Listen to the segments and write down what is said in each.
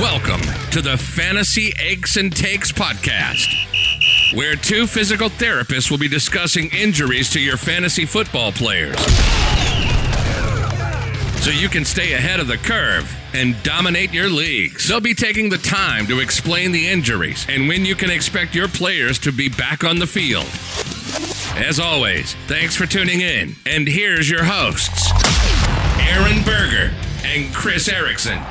Welcome to the Fantasy Aches and Takes podcast, where two physical therapists will be discussing injuries to your fantasy football players. So you can stay ahead of the curve and dominate your leagues. They'll be taking the time to explain the injuries and when you can expect your players to be back on the field. As always, thanks for tuning in. And here's your hosts, Aaron Berger and Chris Erickson.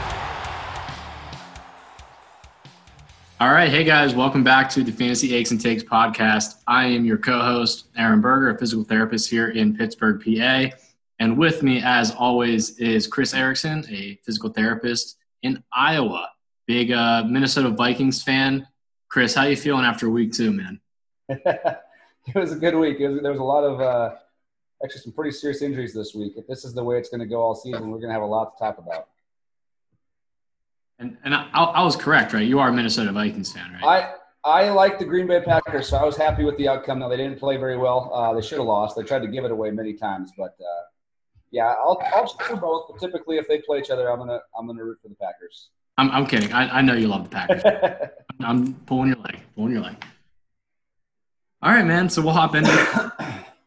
All right. Hey, guys. Welcome back to the Fantasy Aches and Takes podcast. I am your co host, Aaron Berger, a physical therapist here in Pittsburgh, PA. And with me, as always, is Chris Erickson, a physical therapist in Iowa. Big uh, Minnesota Vikings fan. Chris, how you feeling after week two, man? it was a good week. Was, there was a lot of, uh, actually, some pretty serious injuries this week. If this is the way it's going to go all season, we're going to have a lot to talk about. And, and I, I, was correct, right? You are a Minnesota Vikings fan, right? I, I like the Green Bay Packers, so I was happy with the outcome. Now, they didn't play very well. Uh, they should have lost. They tried to give it away many times, but uh, yeah, I'll, I'll for both. But typically, if they play each other, I'm gonna I'm gonna root for the Packers. I'm, I'm kidding. I, I know you love the Packers. I'm pulling your leg, pulling your leg. All right, man. So we'll hop into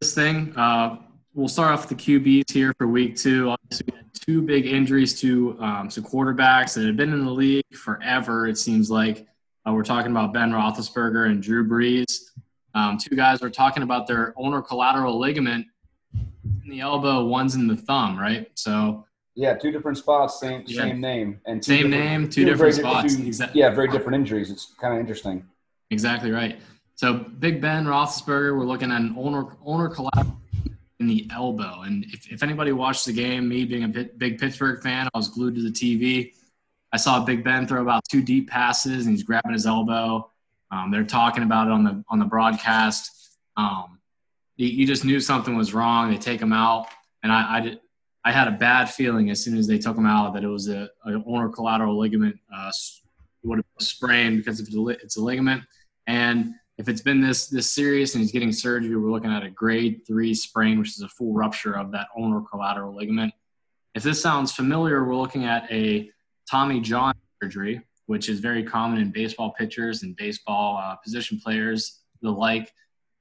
this thing. Uh, we'll start off with the QBs here for week two. Obviously, we had two big injuries to um, some quarterbacks that have been in the league forever. It seems like uh, we're talking about Ben Roethlisberger and Drew Brees. Um, two guys are talking about their ulnar collateral ligament in the elbow, one's in the thumb, right? So yeah, two different spots, same yeah. same name, and same name, two, two different spots. Two, exactly. Yeah, very different injuries. It's kind of interesting. Exactly right. So Big Ben Roethlisberger, we're looking at an ulnar ulnar collateral in the elbow. And if, if anybody watched the game, me being a big Pittsburgh fan, I was glued to the TV. I saw Big Ben throw about two deep passes, and he's grabbing his elbow. Um, they're talking about it on the on the broadcast. Um, you, you, just knew something was wrong. They take him out, and I, I, did, I had a bad feeling as soon as they took him out that it was a, a ulnar collateral ligament uh, would have sprained because a, it's a ligament. And if it's been this this serious and he's getting surgery, we're looking at a grade three sprain, which is a full rupture of that ulnar collateral ligament. If this sounds familiar, we're looking at a Tommy John surgery, which is very common in baseball pitchers and baseball uh, position players, the like.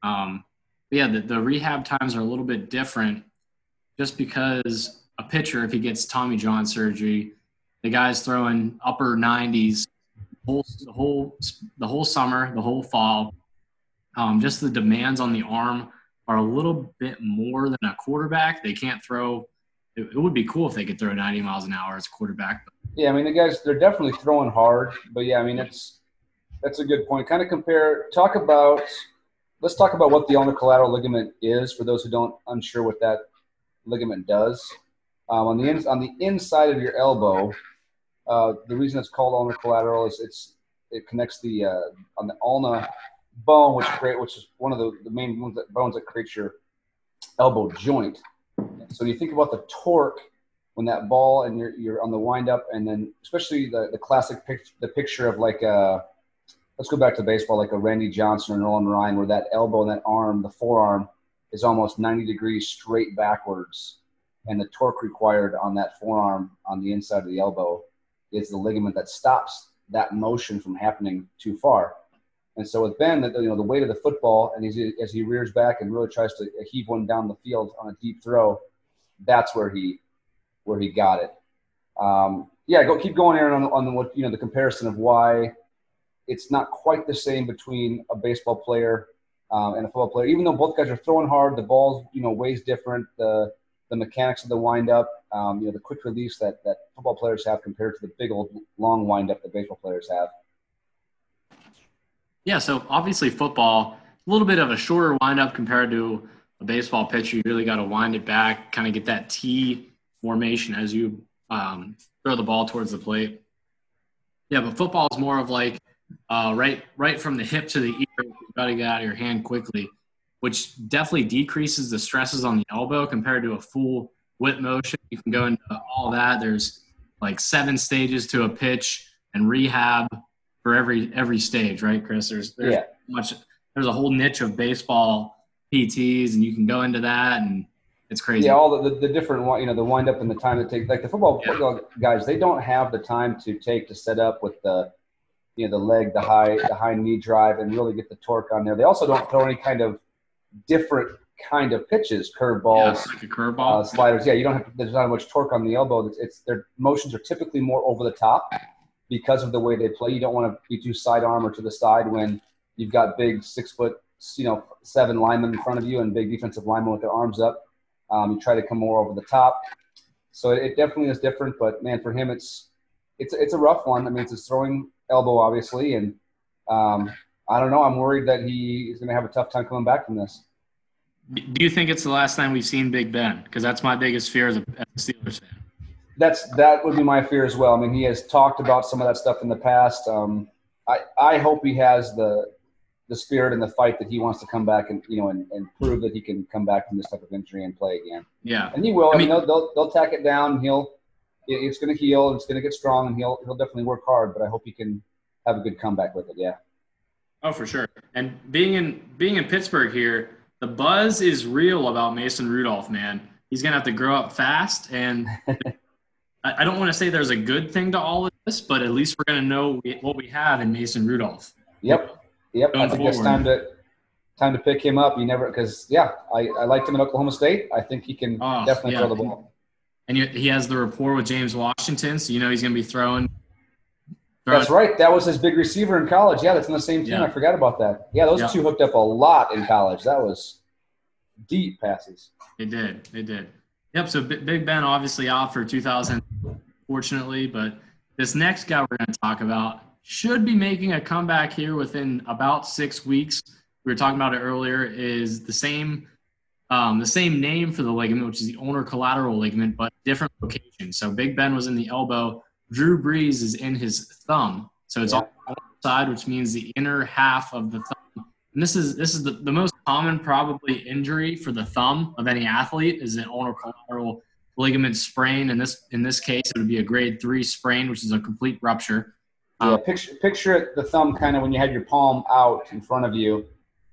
Um, yeah, the, the rehab times are a little bit different just because a pitcher, if he gets Tommy John surgery, the guy's throwing upper 90s whole, the whole the whole summer, the whole fall, um, just the demands on the arm are a little bit more than a quarterback. They can't throw. It, it would be cool if they could throw 90 miles an hour as a quarterback. Yeah, I mean the guys they're definitely throwing hard, but yeah, I mean it's that's a good point. Kind of compare. Talk about. Let's talk about what the ulnar collateral ligament is for those who don't unsure what that ligament does. Um, on the in, on the inside of your elbow, uh, the reason it's called ulnar collateral is it's it connects the uh, on the ulna bone, which create, which is one of the, the main bones that, bones that creates your elbow joint. So you think about the torque when that ball and you're, you're on the wind up, and then especially the, the classic pic, the picture of like a, let's go back to baseball, like a Randy Johnson or Nolan Ryan, where that elbow and that arm, the forearm, is almost 90 degrees straight backwards, and the torque required on that forearm on the inside of the elbow is the ligament that stops that motion from happening too far. And so with Ben, you know, the weight of the football, and as he rears back and really tries to heave one down the field on a deep throw, that's where he where he got it. Um, yeah, go keep going, Aaron, on, on you know the comparison of why it's not quite the same between a baseball player um, and a football player. Even though both guys are throwing hard, the ball's you know weighs different. The the mechanics of the windup, um, you know, the quick release that that football players have compared to the big old long windup that baseball players have. Yeah, so obviously football, a little bit of a shorter windup compared to a baseball pitcher. You really got to wind it back, kind of get that T formation as you um, throw the ball towards the plate. Yeah, but football is more of like uh, right, right from the hip to the ear. You got to get out of your hand quickly, which definitely decreases the stresses on the elbow compared to a full whip motion. You can go into all that. There's like seven stages to a pitch and rehab for every every stage, right, Chris? There's there's yeah. much there's a whole niche of baseball PTs, and you can go into that and It's crazy. Yeah, all the, the, the different you know the wind up and the time to take like the football, Yeah. football guys they don't have the time to take to set up with the you know the leg the high the high knee drive and really get the torque on there. They also don't throw any kind of different kind of pitches, yeah, curveballs, it's like a curveball. uh, sliders. Yeah, you don't have to, there's not much torque on the elbow. It's, it's their motions are typically more over the top because of the way they play. You don't want to be too sidearm or to the side when you've got big six foot, you know, seven linemen in front of you and big defensive linemen with their arms up. Um, you try to come more over the top. So it, it definitely is different. But man, for him, it's it's it's a rough one. I mean, it's throwing elbow, obviously, and um, I don't know. I'm worried that he is going to have a tough time coming back from this. Do you think it's the last time we've seen Big Ben? Because that's my biggest fear as a Steelers fan. That's that would be my fear as well. I mean, he has talked about some of that stuff in the past. Um, I I hope he has the the spirit and the fight that he wants to come back and you know and, and prove that he can come back from this type of injury and play again. Yeah. And he will. I, I mean, mean- they'll, they'll they'll tack it down. And he'll it- it's going to heal. It's going to get strong, and he'll he'll definitely work hard. But I hope he can have a good comeback with it. Yeah. Oh, for sure. And being in being in Pittsburgh here, the buzz is real about Mason Rudolph, man. He's gonna have to grow up fast, and I, I don't want to say there's a good thing to all of this, but at least we're gonna know what we have in Mason Rudolph. Yep. Yep. I Going think it's forward. time to time to pick him up. You never because yeah, I, I liked him in Oklahoma State. I think he can Oh, definitely yeah. throw the ball. And he has the rapport with James Washington, so you know he's gonna be throwing. throwing That's right. That was his big receiver in college. Yeah, that's in the same team. Yeah. I forgot about that. Yeah, those Yeah. two hooked up a lot in college. That was deep passes. They did. They did. Yep. So Big Ben obviously out for 2000, fortunately, but this next guy we're going to talk about should be making a comeback here within about six weeks. We were talking about it earlier. Is the same, um, the same name for the ligament, which is the ulnar collateral ligament, but different location. So Big Ben was in the elbow. Drew Brees is in his thumb. So it's Yeah. on the side, which means the inner half of the thumb. And this is this is the, the most common probably injury for the thumb of any athlete is an ulnar collateral ligament sprain. In this in this case, it would be a grade three sprain, which is a complete rupture. Yeah, Um, picture picture it, the thumb kind of when you had your palm out in front of you,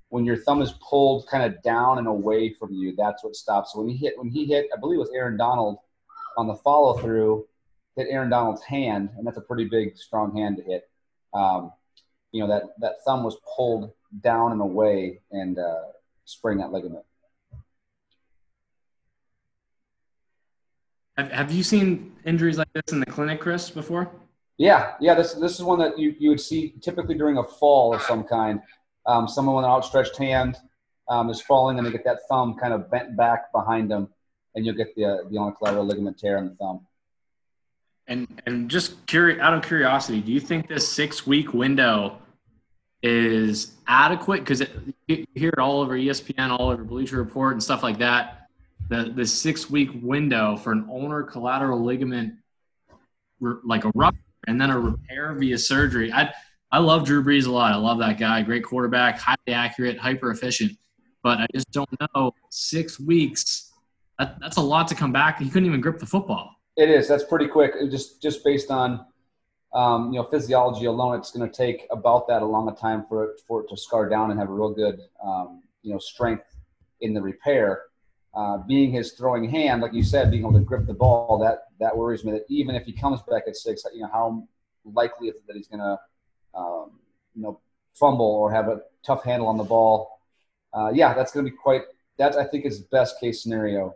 when your thumb is pulled kind of down and away from you. That's what stops. So when he hit when he hit, I believe it was Aaron Donald on the follow through, hit Aaron Donald's hand, and that's a pretty big, strong hand to hit. Um, you know that that thumb was pulled down and away and uh, sprained that ligament. Have, have you seen injuries like this in the clinic, Chris, before? Yeah, yeah. This this is one that you, you would see typically during a fall of some kind. Um, someone with an outstretched hand um, is falling, and they get that thumb kind of bent back behind them, and you'll get the uh, the collateral ligament tear in the thumb. And and just curi- out of curiosity, do you think this six week window is adequate? Because you hear it all over ESPN, all over Bleacher Report, and stuff like that. The the six week window for an ulnar collateral ligament, like a rupture, and then a repair via surgery. I I love Drew Brees a lot. I love that guy. Great quarterback, highly accurate, hyper efficient. But I just don't know. Six weeks. That, that's a lot to come back. He couldn't even grip the football. It is. That's pretty quick. Just just based on um, you know physiology alone, it's going to take about that a long time for it for it to scar down and have a real good um, you know strength in the repair. Uh, being his throwing hand, like you said, being able to grip the ball, that that worries me. That even if he comes back at six, you know how likely is it that he's going to um, you know fumble or have a tough handle on the ball? Uh, yeah, that's going to be quite. That I think is best case scenario.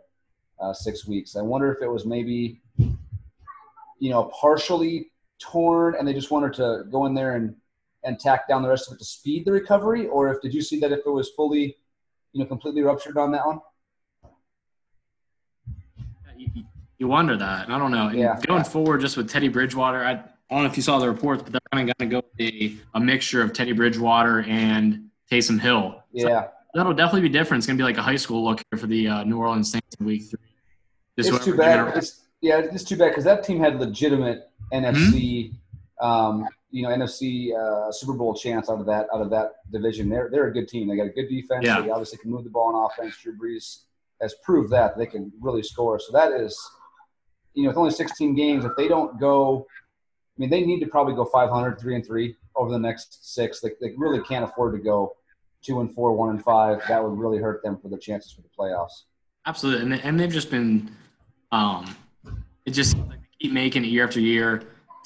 Uh, six weeks. I wonder if it was maybe you know, partially torn and they just wanted to go in there and, and tack down the rest of it to speed the recovery? Or if did you see that if it was fully, you know, completely ruptured on that one? You, you wonder that. and I don't know. And Yeah. Going forward, just with Teddy Bridgewater, I, I don't know if you saw the reports, but they're kind of going to go with a, a mixture of Teddy Bridgewater and Taysom Hill. So Yeah. that'll definitely be different. It's going to be like a high school look here for the uh, New Orleans Saints in week three. Just it's too bad. It's, yeah, it's too bad because that team had legitimate NFC, um, you know, NFC uh, Super Bowl chance out of that out of that division. They're they're a good team. They got a good defense. Yeah. They obviously can move the ball on offense. Drew Brees has proved that they can really score. So that is, you know, with only 16 games, if they don't go, I mean, they need to probably go 500, three and three over the next six. They, they really can't afford to go two and four, one and five. That would really hurt them for their chances for the playoffs. Absolutely, and and they've just been, um, it just like, keep making it year after year.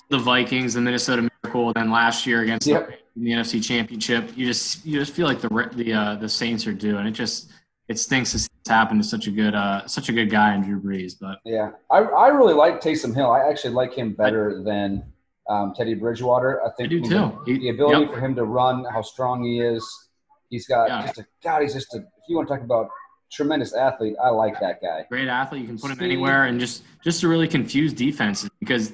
The Vikings, the Minnesota Miracle, then last year against Yep. the, the NFC Championship, you just you just feel like the the uh, the Saints are due, and it just it stinks to see this happen to such a good uh, such a good guy in Drew Brees. But Yeah, I, I really like Taysom Hill. I actually like him better than um, Teddy Bridgewater. I I think do the- too. He- The ability yep. for him to run, how strong he is. He's got Yeah. just a God. He's just a. If you want to talk about tremendous athlete, I like that guy. great athlete. You can put him Speed. anywhere, and just just to really confuse defenses because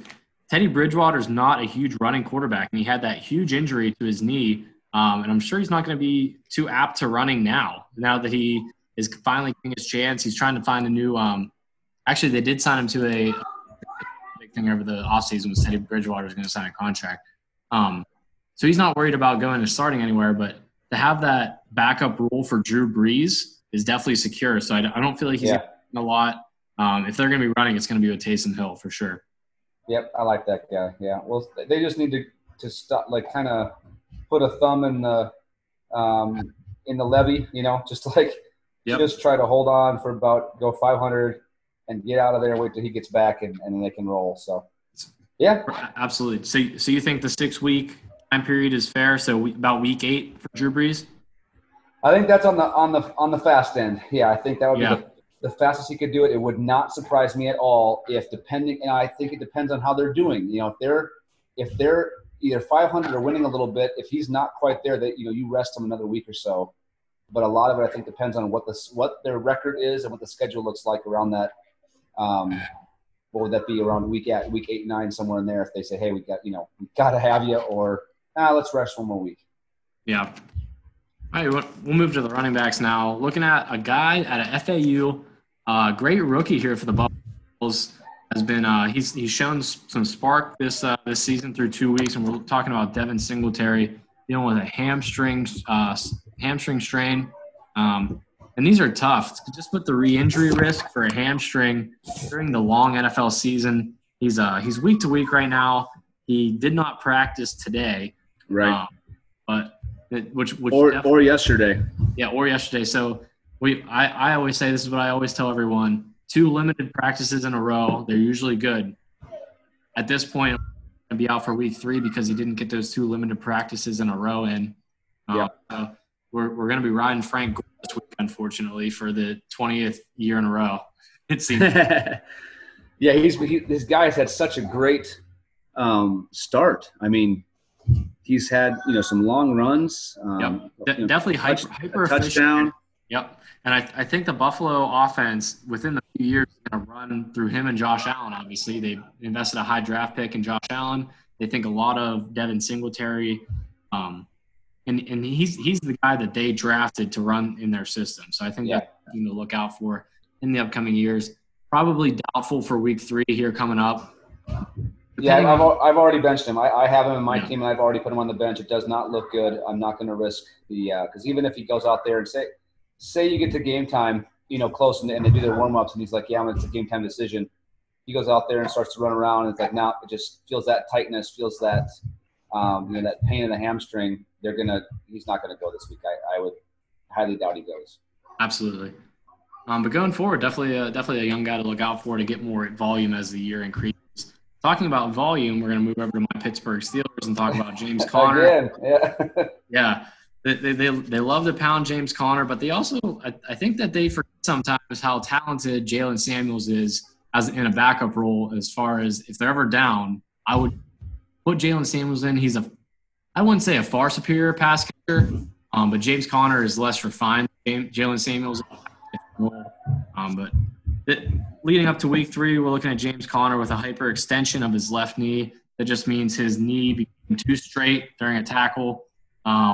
Teddy Bridgewater is not a huge running quarterback, and he had that huge injury to his knee. Um, and I'm sure he's not going to be too apt to running now. Now that he is finally getting his chance, he's trying to find a new. Um, actually, they did sign him to a big thing over the offseason was Teddy Bridgewater is going to sign a contract. Um, so he's not worried about going and starting anywhere, but to have that backup role for Drew Brees is definitely secure. So I, I don't feel like he's Yeah. a lot. Um, if they're going to be running, it's going to be with Taysom Hill for sure. Yep, I like that guy. Yeah. Well, they just need to to stop, like, kind of put a thumb in the um, in the levee. You know, just like Yep. just try to hold on for about go 500 and get out of there. Wait till he gets back, and, and then they can roll. So, yeah, Absolutely. So, so you think the six week time period is fair? So we, about week eight for Drew Brees. I think that's on the on the on the fast end. Yeah, I think that would Yeah. be the, the fastest he could do it. It would not surprise me at all if depending. And I think it depends on how they're doing. You know, if they're if they're either 500 or winning a little bit, if he's not quite there, that you know you rest him another week or so. But a lot of it, I think, depends on what the what their record is and what the schedule looks like around that. Um, what would that be around week at week eight nine somewhere in there? If they say, hey, we got you know we got to have you, or ah, let's rest one more week. Yeah. All right, we'll- move to the running backs now. Looking at a guy at a FAU, uh, great rookie here for the Buffaloes. Has been uh, he's he's shown some spark this uh, this season through two weeks, and we're talking about Devin Singletary dealing with a hamstring uh, hamstring strain, um, and these are tough. Just with the re-injury risk for a hamstring during the long NFL season, he's uh, he's week to week right now. He did not practice today, um, but which which or or yesterday. yeah, or yesterday. So we, I, I always say this is what I always tell everyone: two limited practices in a row, they're usually good. At this point, I'm gonna be out for week three because he didn't get those two limited practices in a row in. Uh, Yeah. so we're we're gonna be riding Frank this week, unfortunately, for the 20th year in a row. It seems. yeah, he's he, this guy's had such a great um, start. I mean, he's had you know some long runs. Um, De- you know, definitely hyper, touch- hyper a touchdown. Yep. And I, I think the Buffalo offense within the few years is going to run through him and Josh Allen. Obviously, they invested a high draft pick in Josh Allen. They think a lot of Devin Singletary, um, and and he's he's the guy that they drafted to run in their system. So I think Yeah. that's something to look out for in the upcoming years. Probably doubtful for Week Three here coming up. Yeah, I've, I've already benched him. I, I have him in my Yeah. team, and I've already put him on the bench. It does not look good. I'm not going to risk the because even if he goes out there and say say you get to game time, you know, close and, and they do their warm ups, and he's like, yeah, it's a game time decision. He goes out there and starts to run around, and it's like, nah, it just feels that tightness, feels that um, you know that pain in the hamstring. They're gonna. He's not going to go this week. I, I would highly doubt he goes. Absolutely. Um, but going forward, definitely, a, definitely a young guy to look out for to get more volume as the year increases. Talking about volume, we're going to move over to my Pittsburgh Steelers and talk about James Conner. Again, yeah. Yeah, they, they, they, they love to pound James Conner, but they also, I, I think that they forget sometimes how talented Jaylen Samuels is as in a backup role. As far as if they're ever down, I would put Jaylen Samuels in. He's a, I wouldn't say a far superior pass catcher, um, but James Conner is less refined. than Jaylen Samuels, um, but it, leading up to week three, we're looking at James Conner with a hyperextension of his left knee. That just means his knee became too straight during a tackle. Um,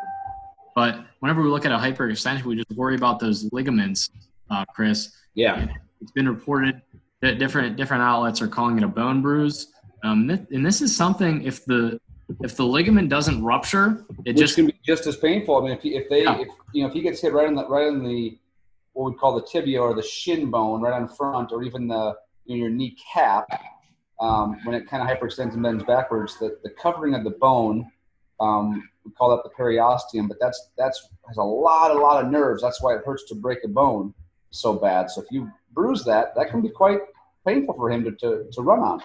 but whenever we look at a hyperextension, we just worry about those ligaments, uh, Chris. yeah. It's been reported that different different outlets are calling it a bone bruise. Um, and this is something if the if the ligament doesn't rupture, it Which just can be just as painful. I mean, if if they, Yeah. if you know, if he gets hit right in the right in the what we call the tibia or the shin bone, right on front, or even the you know, your kneecap, um, when it kind of hyperextends and bends backwards, the, the covering of the bone, um, we call that the periosteum, but that's that's has a lot a lot of nerves. That's why it hurts to break a bone so bad. So if you bruise that, that can be quite painful for him to, to, to run on.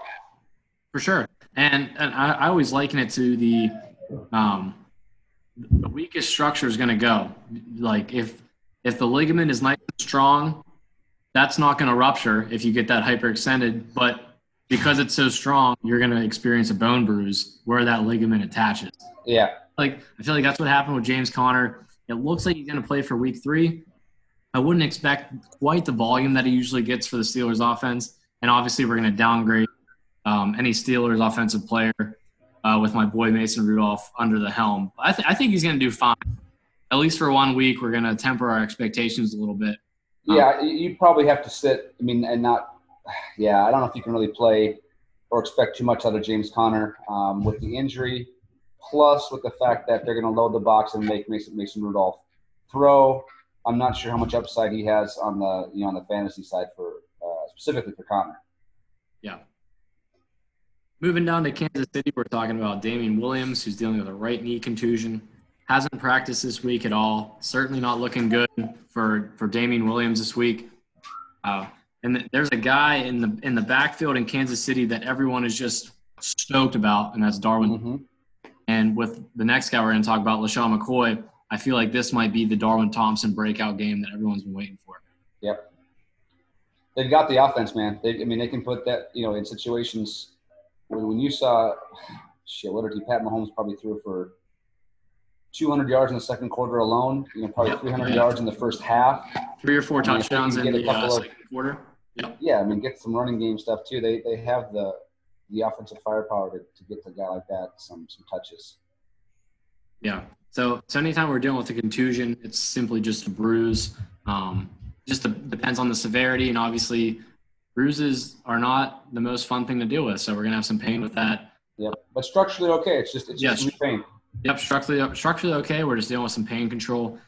For sure. And, and I, I always liken it to the, um, the weakest structure is going to go. Like if, if the ligament is nice and strong, that's not going to rupture if you get that hyperextended. But because it's so strong, you're going to experience a bone bruise where that ligament attaches. Yeah. Like I feel like that's what happened with James Conner. It looks like he's going to play for Week Three. I wouldn't expect quite the volume that he usually gets for the Steelers offense, and obviously we're going to downgrade um, any Steelers offensive player uh, with my boy Mason Rudolph under the helm. I, th- I think he's going to do fine. At least for one week, we're going to temper our expectations a little bit. Um, yeah, you probably have to sit. I mean, and not. Yeah, I don't know if you can really play or expect too much out of James Conner um, with the injury, plus with the fact that they're going to load the box and make Mason, Mason Rudolph throw. I'm not sure how much upside he has on the you know on the fantasy side for uh, specifically for Conner. Yeah. Moving down to Kansas City, we're talking about Damien Williams, who's dealing with a right knee contusion. Hasn't practiced this week at all. Certainly not looking good for for Damien Williams this week. Uh, and there's a guy in the in the backfield in Kansas City that everyone is just stoked about, and that's Darwin. Mm-hmm. And with the next guy we're going to talk about, LeSean McCoy, I feel like this might be the Darwin Thompson breakout game that everyone's been waiting for. Yep. They've got the offense, man. They, I mean, they can put that, you know, in situations when, when you saw, shit, what did he, Pat Mahomes probably threw for 200 yards in the second quarter alone, you know, probably Yep. 300 Yeah. yards in the first half. Three or four touchdowns in the uh, couple of- second quarter. Yep. Yeah, I mean, get some running game stuff too. They, they have the, the offensive firepower to, to get the guy like that some, some touches. Yeah. So, so anytime we're dealing with a contusion, it's simply just a bruise. Um, just de- depends on the severity, and obviously, bruises are not the most fun thing to deal with. So we're gonna have some pain with that. Yep. But structurally okay. It's just, it's Yes. just pain. Yep, structurally structurally okay. We're just dealing with some pain control.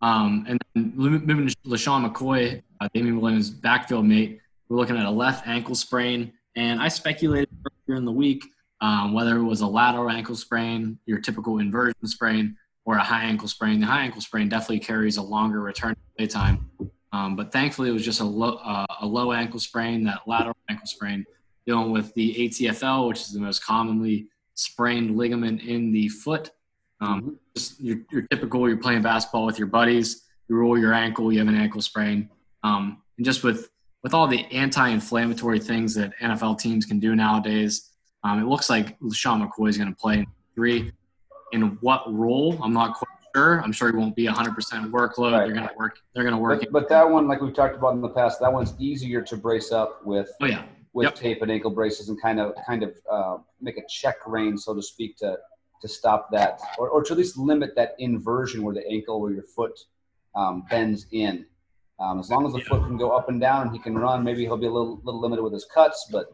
Um, and then moving to LeSean McCoy, uh, Damien Williams' backfield mate, we're looking at a left ankle sprain. And I speculated earlier in the week um, whether it was a lateral ankle sprain, your typical inversion sprain, or a high ankle sprain. The high ankle sprain definitely carries a longer return play time. Um, but thankfully, it was just a low, uh, a low ankle sprain, that lateral ankle sprain, dealing with the ATFL, which is the most commonly sprained ligament in the foot. Um, just your, your typical, you're playing basketball with your buddies, you roll your ankle, you have an ankle sprain. Um, and just with, with all the anti-inflammatory things that NFL teams can do nowadays, um, it looks like LeSean McCoy is going to play in three. In what role? I'm not quite sure. I'm sure he won't be 100% workload. Right. They're going to work. They're going to work. But, but that one, like we've talked about in the past, that one's easier to brace up with Oh yeah, with Yep. tape and ankle braces and kind of kind of uh, make a check rein, so to speak, to to stop that or, or to at least limit that inversion where the ankle or your foot um, bends in. Um, as long as the Yeah. foot can go up and down and he can run, maybe he'll be a little little limited with his cuts, but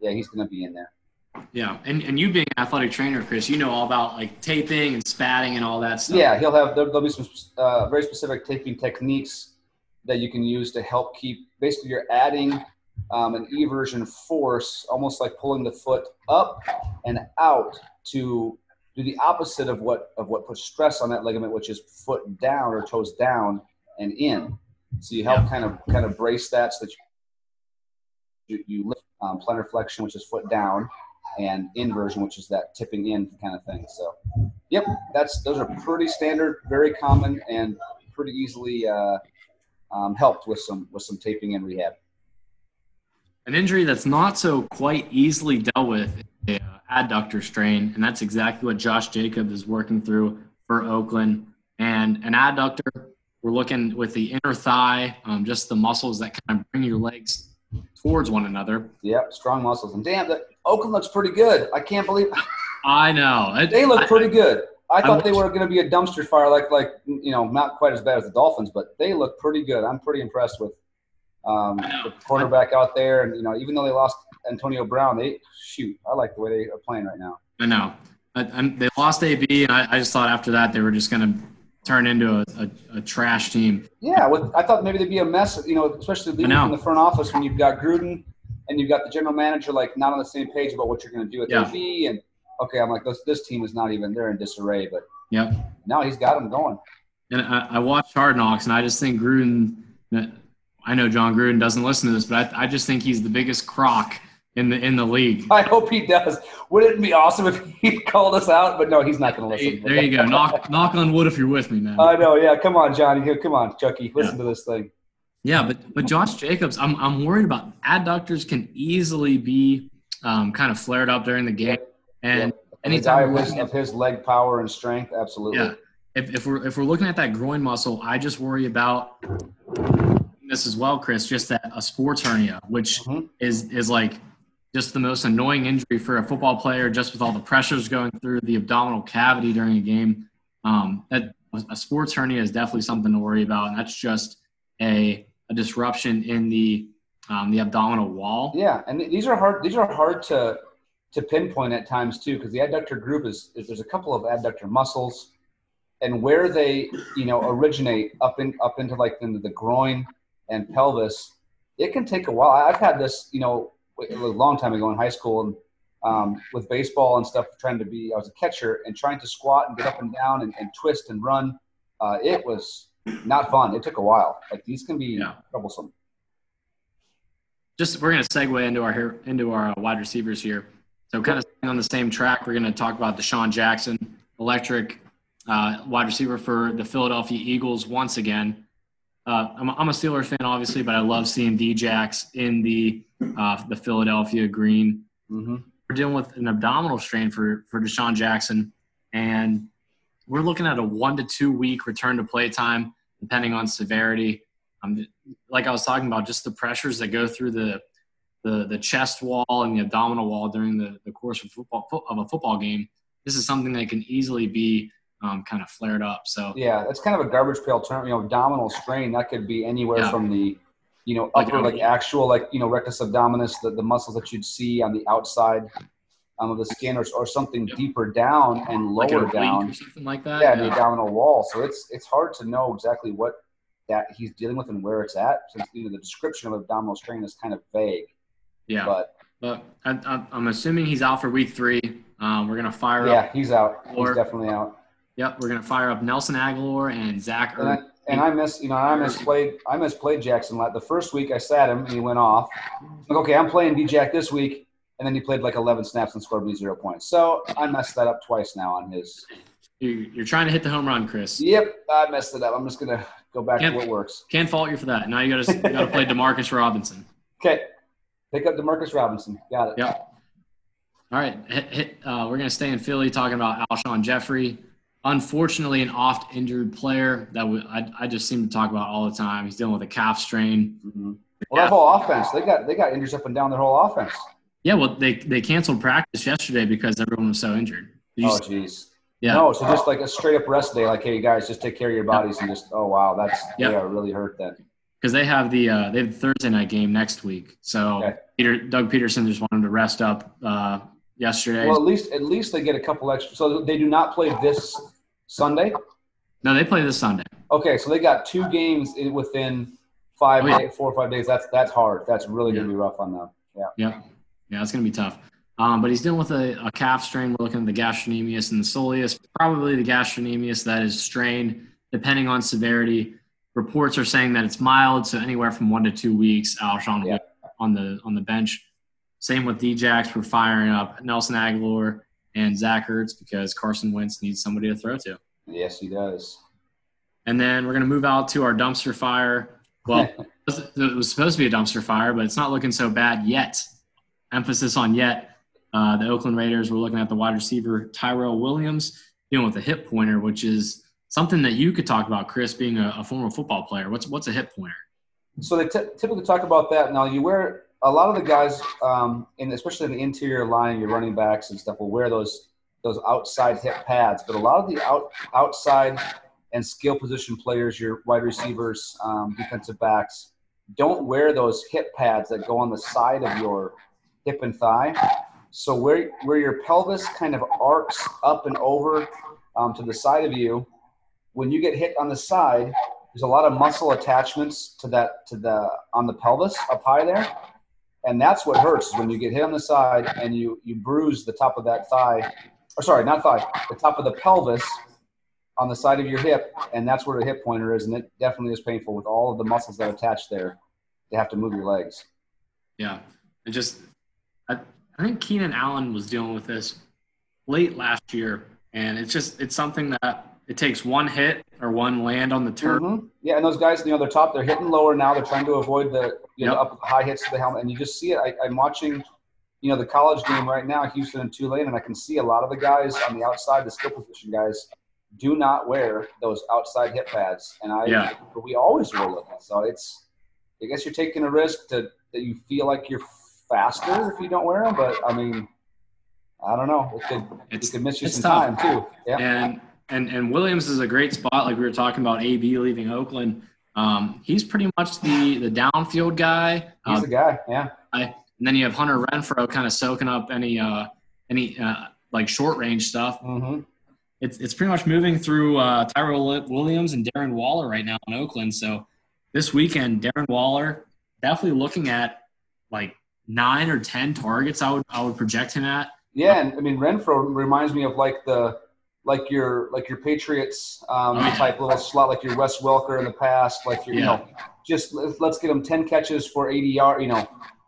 yeah, he's going to be in there. yeah. And and you being an athletic trainer, Chris, you know all about like taping and spatting and all that stuff. Yeah, he'll have there, there'll be some uh, very specific taping techniques that you can use to help keep. Basically, you're adding um, an eversion force, almost like pulling the foot up and out to do the opposite of what of what puts stress on that ligament, which is foot down or toes down and in. So you help Yeah. kind of kind of brace that so that you, you lift um, plantar flexion, which is foot down, and inversion, which is that tipping in kind of thing. So. Yep, that's those are pretty standard, very common, and pretty easily uh, um, helped with some with some taping and rehab. An injury that's not so quite easily dealt with is a uh, adductor strain, and that's exactly what Josh Jacobs is working through for Oakland. And an adductor, we're looking with the inner thigh, um, just the muscles that kind of bring your legs towards one another. Yep, strong muscles, and damn, the Oakland looks pretty good. I can't believe I know It- they look I- pretty good. I thought they were going to be a dumpster fire, like like you know, not quite as bad as the Dolphins, but they look pretty good. I'm pretty impressed with um, the quarterback out there, and you know, even though they lost Antonio Brown, they shoot. I like the way they are playing right now. I know. I, I'm, they lost AB, and I, I just thought after that they were just going to turn into a, a, a trash team. Yeah, I thought maybe they'd be a mess, you know, especially leaving from the front office when you've got Gruden and you've got the general manager like not on the same page about what you're going to do with Yeah. AB. And okay, I'm like, this, this team is not even they're in disarray, but Yep. now he's got them going. And I, I watched Hard Knocks, and I just think Gruden. I know Jon Gruden doesn't listen to this, but I, I just think he's the biggest crock in the in the league. I hope he does. Wouldn't it be awesome if he called us out? But no, he's not going to listen. There you go. knock knock on wood if you're with me, man. I know. Yeah, come on, Johnny. Come on, Chucky. Listen yeah. to this thing. Yeah, but but Josh Jacobs, I'm I'm worried about adductors can easily be um, kind of flared up during the game, and yeah. anytime of his leg power and strength, absolutely. Yeah. If, if we're if we're looking at that groin muscle, I just worry about this as well, Chris. Just that a sports hernia, which mm-hmm. is is like just the most annoying injury for a football player, just with all the pressures going through the abdominal cavity during a game. Um, that a sports hernia is definitely something to worry about, and that's just a, a disruption in the um, the abdominal wall. Yeah, and these are hard. These are hard to to pinpoint at times too, because the adductor group is, is there's a couple of adductor muscles, and where they you know originate up in up into like into the groin and pelvis, it can take a while. I've had this you know a long time ago in high school and um, with baseball and stuff, trying to be, I was a catcher and trying to squat and get up and down and, and twist and run. Uh, it was not fun. It took a while. Like these can be yeah. troublesome. Just we're going to segue into our here into our wide receivers here. So kind of on the same track, we're going to talk about DeSean Jackson, electric uh, wide receiver for the Philadelphia Eagles once again. Uh, I'm, a, I'm a Steelers fan, obviously, but I love seeing Djax in the uh, the Philadelphia green. Mm-hmm. We're dealing with an abdominal strain for for DeSean Jackson, and we're looking at a one to two week return to play time, depending on severity. Um, like I was talking about, just the pressures that go through the the, the chest wall and the abdominal wall during the, the course of, football, of a football game. This is something that can easily be um, kind of flared up. So yeah, that's kind of a garbage pail term. You know, abdominal strain that could be anywhere yeah. from the you know upper like, like actual like you know rectus abdominis, the, the muscles that you'd see on the outside um, of the skin, or, or something yep. deeper down and lower like down, or something like that. Yeah, yeah, the abdominal wall. So it's it's hard to know exactly what that he's dealing with and where it's at, since you know the description of abdominal strain is kind of vague. Yeah, but but I, am assuming he's out for week three. Um, we're gonna fire yeah, up. Yeah, he's out. He's definitely out. Yep, we're gonna fire up Nelson Agholor and Zach. And I, and I miss, you know, I misplayed. I misplayed Jackson. The first week I sat him and he went off. Like, okay, I'm playing D-Jack this week, and then he played like 11 snaps and scored me zero points. So I messed that up twice now on his. You're trying to hit the home run, Chris. Yep, I messed it up. I'm just gonna go back can't, to what works. Can't fault you for that. Now you got to you got to play Demarcus Robinson. Okay, pick up Demarcus Robinson. Got it. Yep. All right, hit, hit, uh, we're gonna stay in Philly talking about Alshon Jeffery unfortunately an oft injured player that we, I, I, just seem to talk about all the time. He's dealing with a calf strain. Mm-hmm. Well, that whole offense, they got they got injuries up and down their whole offense. Yeah, well, they they canceled practice yesterday because everyone was so injured. Oh, jeez. Yeah. No, so just like a straight up rest day, like, hey, guys, just take care of your bodies and just, oh wow, that's yep. they are really hurt then. Because they have the uh, they have the Thursday night game next week, so okay. Peter Doug Pederson just wanted to rest up uh, yesterday. Well, at least at least they get a couple extra. So they do not play this Sunday? No, they play this Sunday. Okay, so they got two games within five, oh, yeah. days, four or five days. That's that's hard. That's really yeah. gonna be rough on them. Yeah. Yeah. Yeah, it's gonna be tough. Um, but he's dealing with a, a, calf strain. We're looking at the gastrocnemius and the soleus. Probably the gastrocnemius that is strained, depending on severity. Reports are saying that it's mild, so anywhere from one to two weeks. Alshon yeah. on the on the bench. Same with Djax. We're firing up Nelson Agholor and Zach Ertz because Carson Wentz needs somebody to throw to. Yes, he does. And then we're going to move out to our dumpster fire. Well, it was supposed to be a dumpster fire, but it's not looking so bad yet. Emphasis on yet. Uh, the Oakland Raiders were looking at the wide receiver Tyrell Williams dealing with a hip pointer, which is something that you could talk about, Chris, being a, a former football player. What's what's a hip pointer? So they t- typically talk about that. Now you wear a lot of the guys, um, in especially in the interior line, your running backs and stuff, will wear those those outside hip pads. But a lot of the out outside and skill position players, your wide receivers, um, defensive backs, don't wear those hip pads that go on the side of your hip and thigh. So where where your pelvis kind of arcs up and over um, to the side of you, when you get hit on the side, there's a lot of muscle attachments to that to the on the pelvis up high there and that's what hurts when you get hit on the side and you you bruise the top of that thigh or sorry not thigh the top of the pelvis on the side of your hip and that's where the hip pointer is and it definitely is painful with all of the muscles that attach there to have to move your legs. Yeah, and just I, I think Keenan Allen was dealing with this late last year, and it's just it's something that it takes one hit or one land on the turn. Mm-hmm. Yeah, and those guys, you know, they're top, they're hitting lower now. They're trying to avoid the you know up high hits to the helmet, and you just see it. I, I'm watching, you know, the college game right now, Houston and Tulane, and I can see a lot of the guys on the outside, the skill position guys, do not wear those outside hip pads, and I Yeah. we always wear them. So it's, I guess you're taking a risk to that you feel like you're faster if you don't wear them, but I mean. I don't know. It could, It's it could miss you some tough. time too. Yeah. and and and Williams is a great spot. Like we were talking about, AB leaving Oakland. Um, he's pretty much the the downfield guy. He's Uh, the guy. Yeah. and then you have Hunter Renfrow kind of soaking up any uh, any uh, like short range stuff. Mm-hmm. It's it's pretty much moving through uh, Tyrell Williams and Darren Waller right now in Oakland. So this weekend, Darren Waller definitely looking at like nine or ten targets. I would I would project him at. Yeah, and I mean Renfrow reminds me of like the like your like your Patriots um, Oh, type little slot, like your Wes Welker in the past, like your you know, just let's, get him ten catches for eighty yard, you know,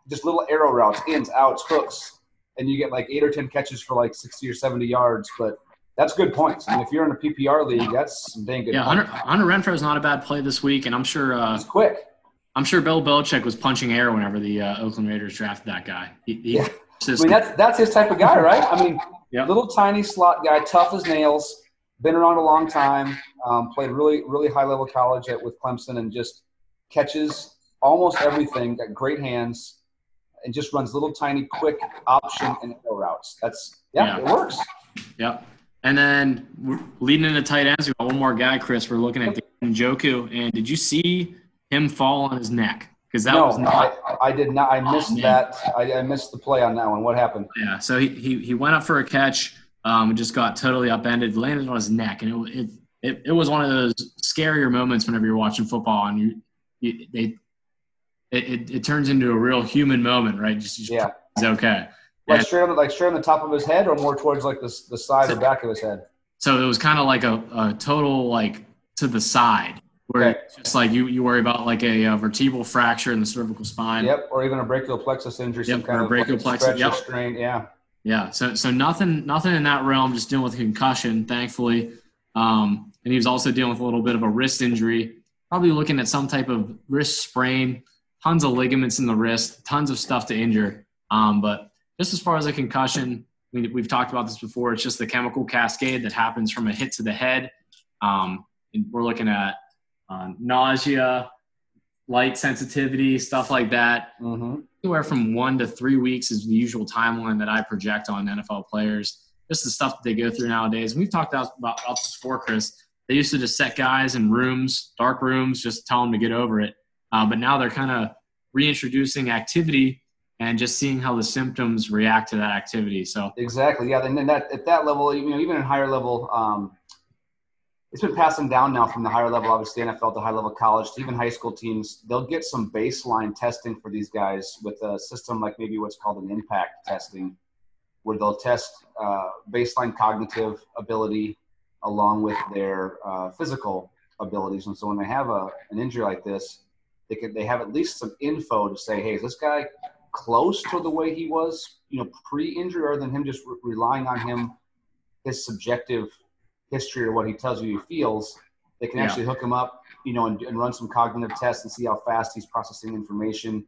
just little arrow routes, ins, outs, hooks, and you get like eight or ten catches for like sixty or seventy yards. But that's good points. I mean, if you're in a PPR league, that's some dang good. Yeah, Hunter. Hunter Renfrow is not a bad play this week, and I'm sure uh, He's quick. I'm sure Bill Belichick was punching air whenever the uh, Oakland Raiders drafted that guy. He, he Yeah. I mean, that's that's his type of guy, right? I mean, Yeah. little tiny slot guy, tough as nails, been around a long time, um, played really really high level college at, with Clemson, and just catches almost everything. Got great hands, and just runs little tiny quick option and arrow routes. That's yeah, Yeah. it works. Yep. And then leading into tight ends, we got one more guy, Chris. We're looking at Njoku. And did you see him fall on his neck? Because that no, was not. I, I did not. I missed man. that. I, I missed the play on that one. What happened? Yeah. So he, he, he went up for a catch, um, and just got totally upended, landed on his neck. And it, it, it, it was one of those scarier moments whenever you're watching football and you, you they, it, it, it turns into a real human moment, right? Just, just Yeah, it's okay. like And- straight on the, like straight on the top of his head, or more towards like the the side or back of his head. So it was kind of like a, a total like to the side where Okay. it's just like you, you worry about like a, uh vertebral fracture in the cervical spine. Yep, or even a brachial plexus injury, some Yep, kind or of like brachial plexus, yep. strain. Yeah, Yeah. So so nothing nothing in that realm. Just dealing with concussion, thankfully. Um, and he was also dealing with a little bit of a wrist injury. Probably looking at some type of wrist sprain. Tons of ligaments in the wrist. Tons of stuff to injure. Um, but just as far as a concussion, we, we've talked about this before. It's just the chemical cascade that happens from a hit to the head. Um, and we're looking at uh, nausea, light sensitivity, stuff like that mm-hmm. anywhere from one to three weeks is the usual timeline that I project on NFL players. Just the stuff that they go through nowadays. And we've talked about, about, about this before, Chris. They used to just set guys in rooms, dark rooms, just tell them to get over it. Uh, but now they're kind of reintroducing activity and just seeing how the symptoms react to that activity. So, exactly. Yeah, and then that at that level, you know, even in higher level, um, it's been passing down now from the higher level, obviously NFL to high level college to even high school teams. They'll get some baseline testing for these guys with a system like maybe what's called an impact testing, where they'll test uh, baseline cognitive ability along with their uh, physical abilities. And so when they have a, an injury like this, they could they have at least some info to say, hey, is this guy close to the way he was, you know, pre-injury, rather than him just re- relying on him, his subjective history or what he tells you he feels. They can Yeah. actually hook him up, you know, and, and run some cognitive tests and see how fast he's processing information,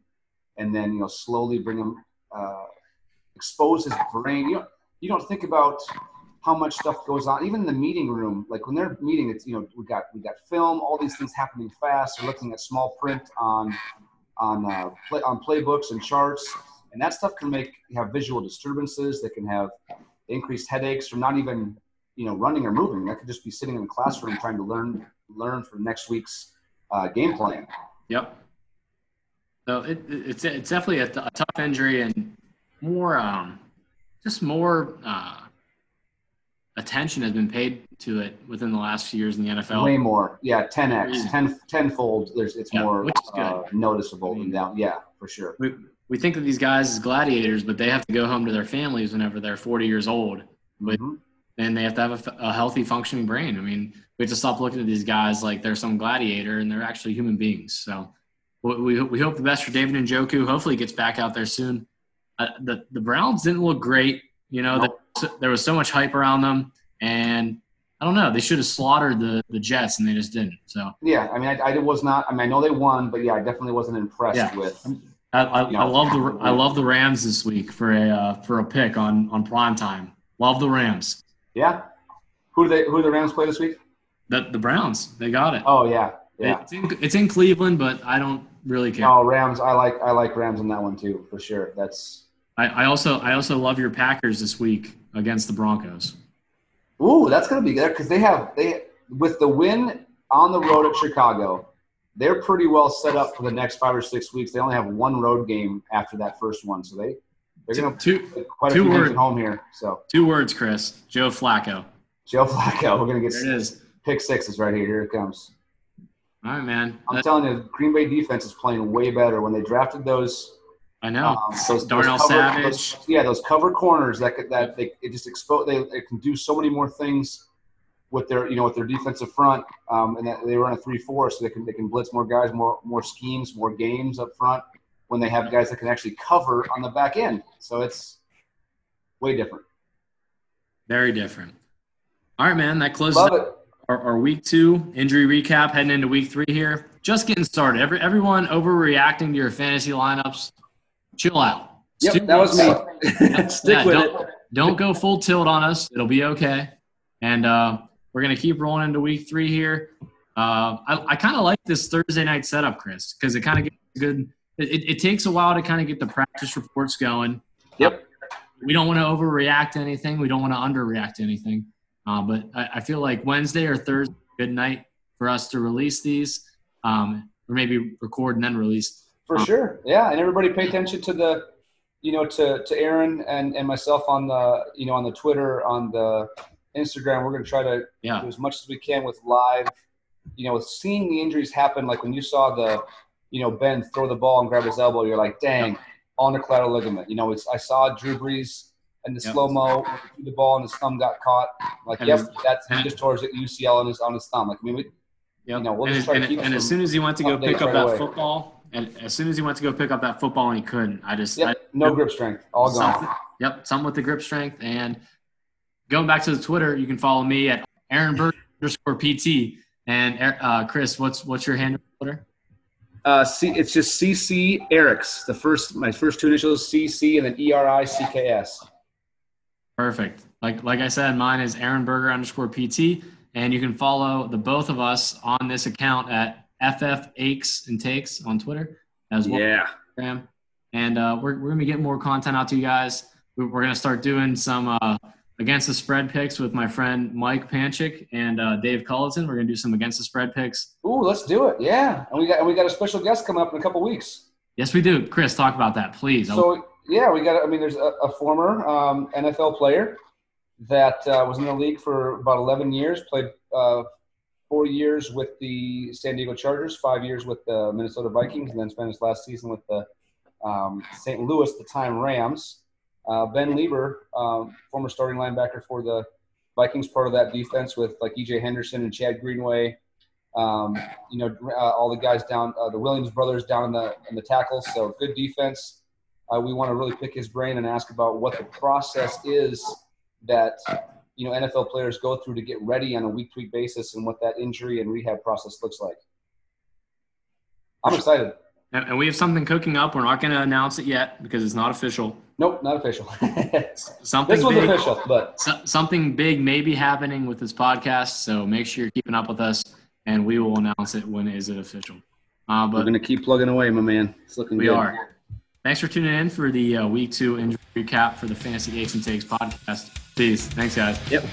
and then you know slowly bring him, uh, expose his brain. You know, you don't think about how much stuff goes on, even in the meeting room. Like when they're meeting, it's you know we got we got film, all these things happening fast. They're looking at small print on on uh, play, on playbooks and charts, and that stuff can make have visual disturbances. That can have increased headaches from not even you know running or moving. I could just be sitting in the classroom trying to learn learn for next week's uh, game plan. Yep. So it, it- it's it's definitely a, a tough injury and more um, just more uh, attention has been paid to it within the last few years in the NFL. Way more, yeah, 10x, Crazy. 10 tenfold. There's it's Yeah, more which is good. uh, noticeable than down. Yeah, for sure. We, we think of these guys as gladiators, but they have to go home to their families whenever they're 40 years old, But- Mhm. And they have to have a healthy, functioning brain. I mean, we have to stop looking at these guys like they're some gladiator, and they're actually human beings. So we, we hope the best for David Njoku. Hopefully, he gets back out there soon. Uh, the the Browns didn't look great. You know, nope. the, there was so much hype around them, and I don't know. They should have slaughtered the, the Jets, and they just didn't. So yeah, I mean, I, I was not. I mean, I know they won, but yeah, I definitely wasn't impressed yeah. with. I, I, you know, I, love the I love the Rams this week for a uh, for a pick on on prime time. Love the Rams. Yeah, who do they who do the Rams play this week? The the Browns. They got it. Oh yeah, yeah. It's in, it's in Cleveland, but I don't really care. Oh, Rams. I like I like Rams on that one too for sure. That's. I, I also I also love your Packers this week against the Broncos. Ooh, that's gonna be good because they have they with the win on the road at Chicago they're pretty well set up for the next five or six weeks. They only have one road game after that first one, so they they're going to two quite a two few words, at home here. So two words, Chris. Joe Flacco. Joe Flacco. We're going to get there it is. pick sixes right here. Here it comes. All right, man. I'm That, telling you, Green Bay defense is playing way better. When they drafted those, I know um, those, Darnell those cover, Savage. Those, yeah, those cover corners that could, that they it just expose. They, they can do so many more things with their you know with their defensive front, um, and that they run a three four, so they can they can blitz more guys, more more schemes, more games up front when they have guys that can actually cover on the back end. So it's way different. Very different. All right, man. That closes our, our, week two injury recap. Heading into week three here. Just getting started. Every everyone overreacting to your fantasy lineups. Chill out. Yep, that was me. Stick yeah, with don't, it. Don't go full tilt on us. It'll be okay. And uh, we're going to keep rolling into week three here. Uh, I, I kind of like this Thursday night setup, Chris, because it kind of gets good. It, it, takes a while to kind of get the practice reports going. Yep. We don't want to overreact to anything. We don't want to underreact to anything. Uh, but I, I, feel like Wednesday or Thursday, good night for us to release these, um, or maybe record and then release. For um, sure, yeah. And everybody pay attention to the, you know, to to Aaron and and myself on the, you know, on the Twitter, on the Instagram. We're going to try to yeah. do as much as we can with live. You know, with seeing the injuries happen, like when you saw the, you know, Ben throw the ball and grab his elbow, you're like, dang, on the collateral ligament. You know, it's I saw Drew Brees and the yep. slow mo the ball and his thumb got caught. Like, and yep, his, that's he just tore his UCL on his on his thumb. Like, I mean, we, yep. you know, we'll and, just try and. And as soon as he went to go pick up that away. football, and as soon as he went to go pick up that football and he couldn't, I just yep, I, no grip strength, all gone. Yep, something with the grip strength and going back to the Twitter, you can follow me at Aaron Berg underscore PT. And uh, Chris, what's what's your handle Twitter? Uh, C, it's just CC Ericks. The first, my first two initials, CC, and then E R I C K S. Perfect. Like like I said, mine is Aaron Berger underscore PT, and you can follow the both of us on this account at FF Aches and Takes on Twitter as well. Yeah. And uh, we're we're gonna get more content out to you guys. We're gonna start doing some. Uh, against the spread picks with my friend Mike Panchik and uh, Dave Culleton. We're gonna do some against the spread picks. Ooh, let's do it. Yeah, and we got we got a special guest coming up in a couple weeks. Yes, we do. Chris, talk about that, please. So yeah, we got. I mean, there's a, a former um, NFL player that uh, was in the league for about 11 years. Played uh, four years with the San Diego Chargers, five years with the Minnesota Vikings, and then spent his last season with the um, St. Louis, the time Rams. Uh, ben Leber, um, former starting linebacker for the Vikings, part of that defense with like EJ Henderson and Chad Greenway. Um, you know, uh, all the guys down, uh, the Williams brothers down in the in the tackles. So good defense. Uh, we want to really pick his brain and ask about what the process is that you know NFL players go through to get ready on a week to week basis, and what that injury and rehab process looks like. I'm excited. And we have something cooking up. We're not going to announce it yet because it's not official. Nope, not official. something this was big, official, but so, something big may be happening with this podcast. So make sure you're keeping up with us, and we will announce it when is it official. Uh, but we're going to keep plugging away, my man. It's looking we good. We are. Thanks for tuning in for the uh, week two injury recap for the Fantasy Aches and Takes podcast. Peace. Thanks, guys. Yep.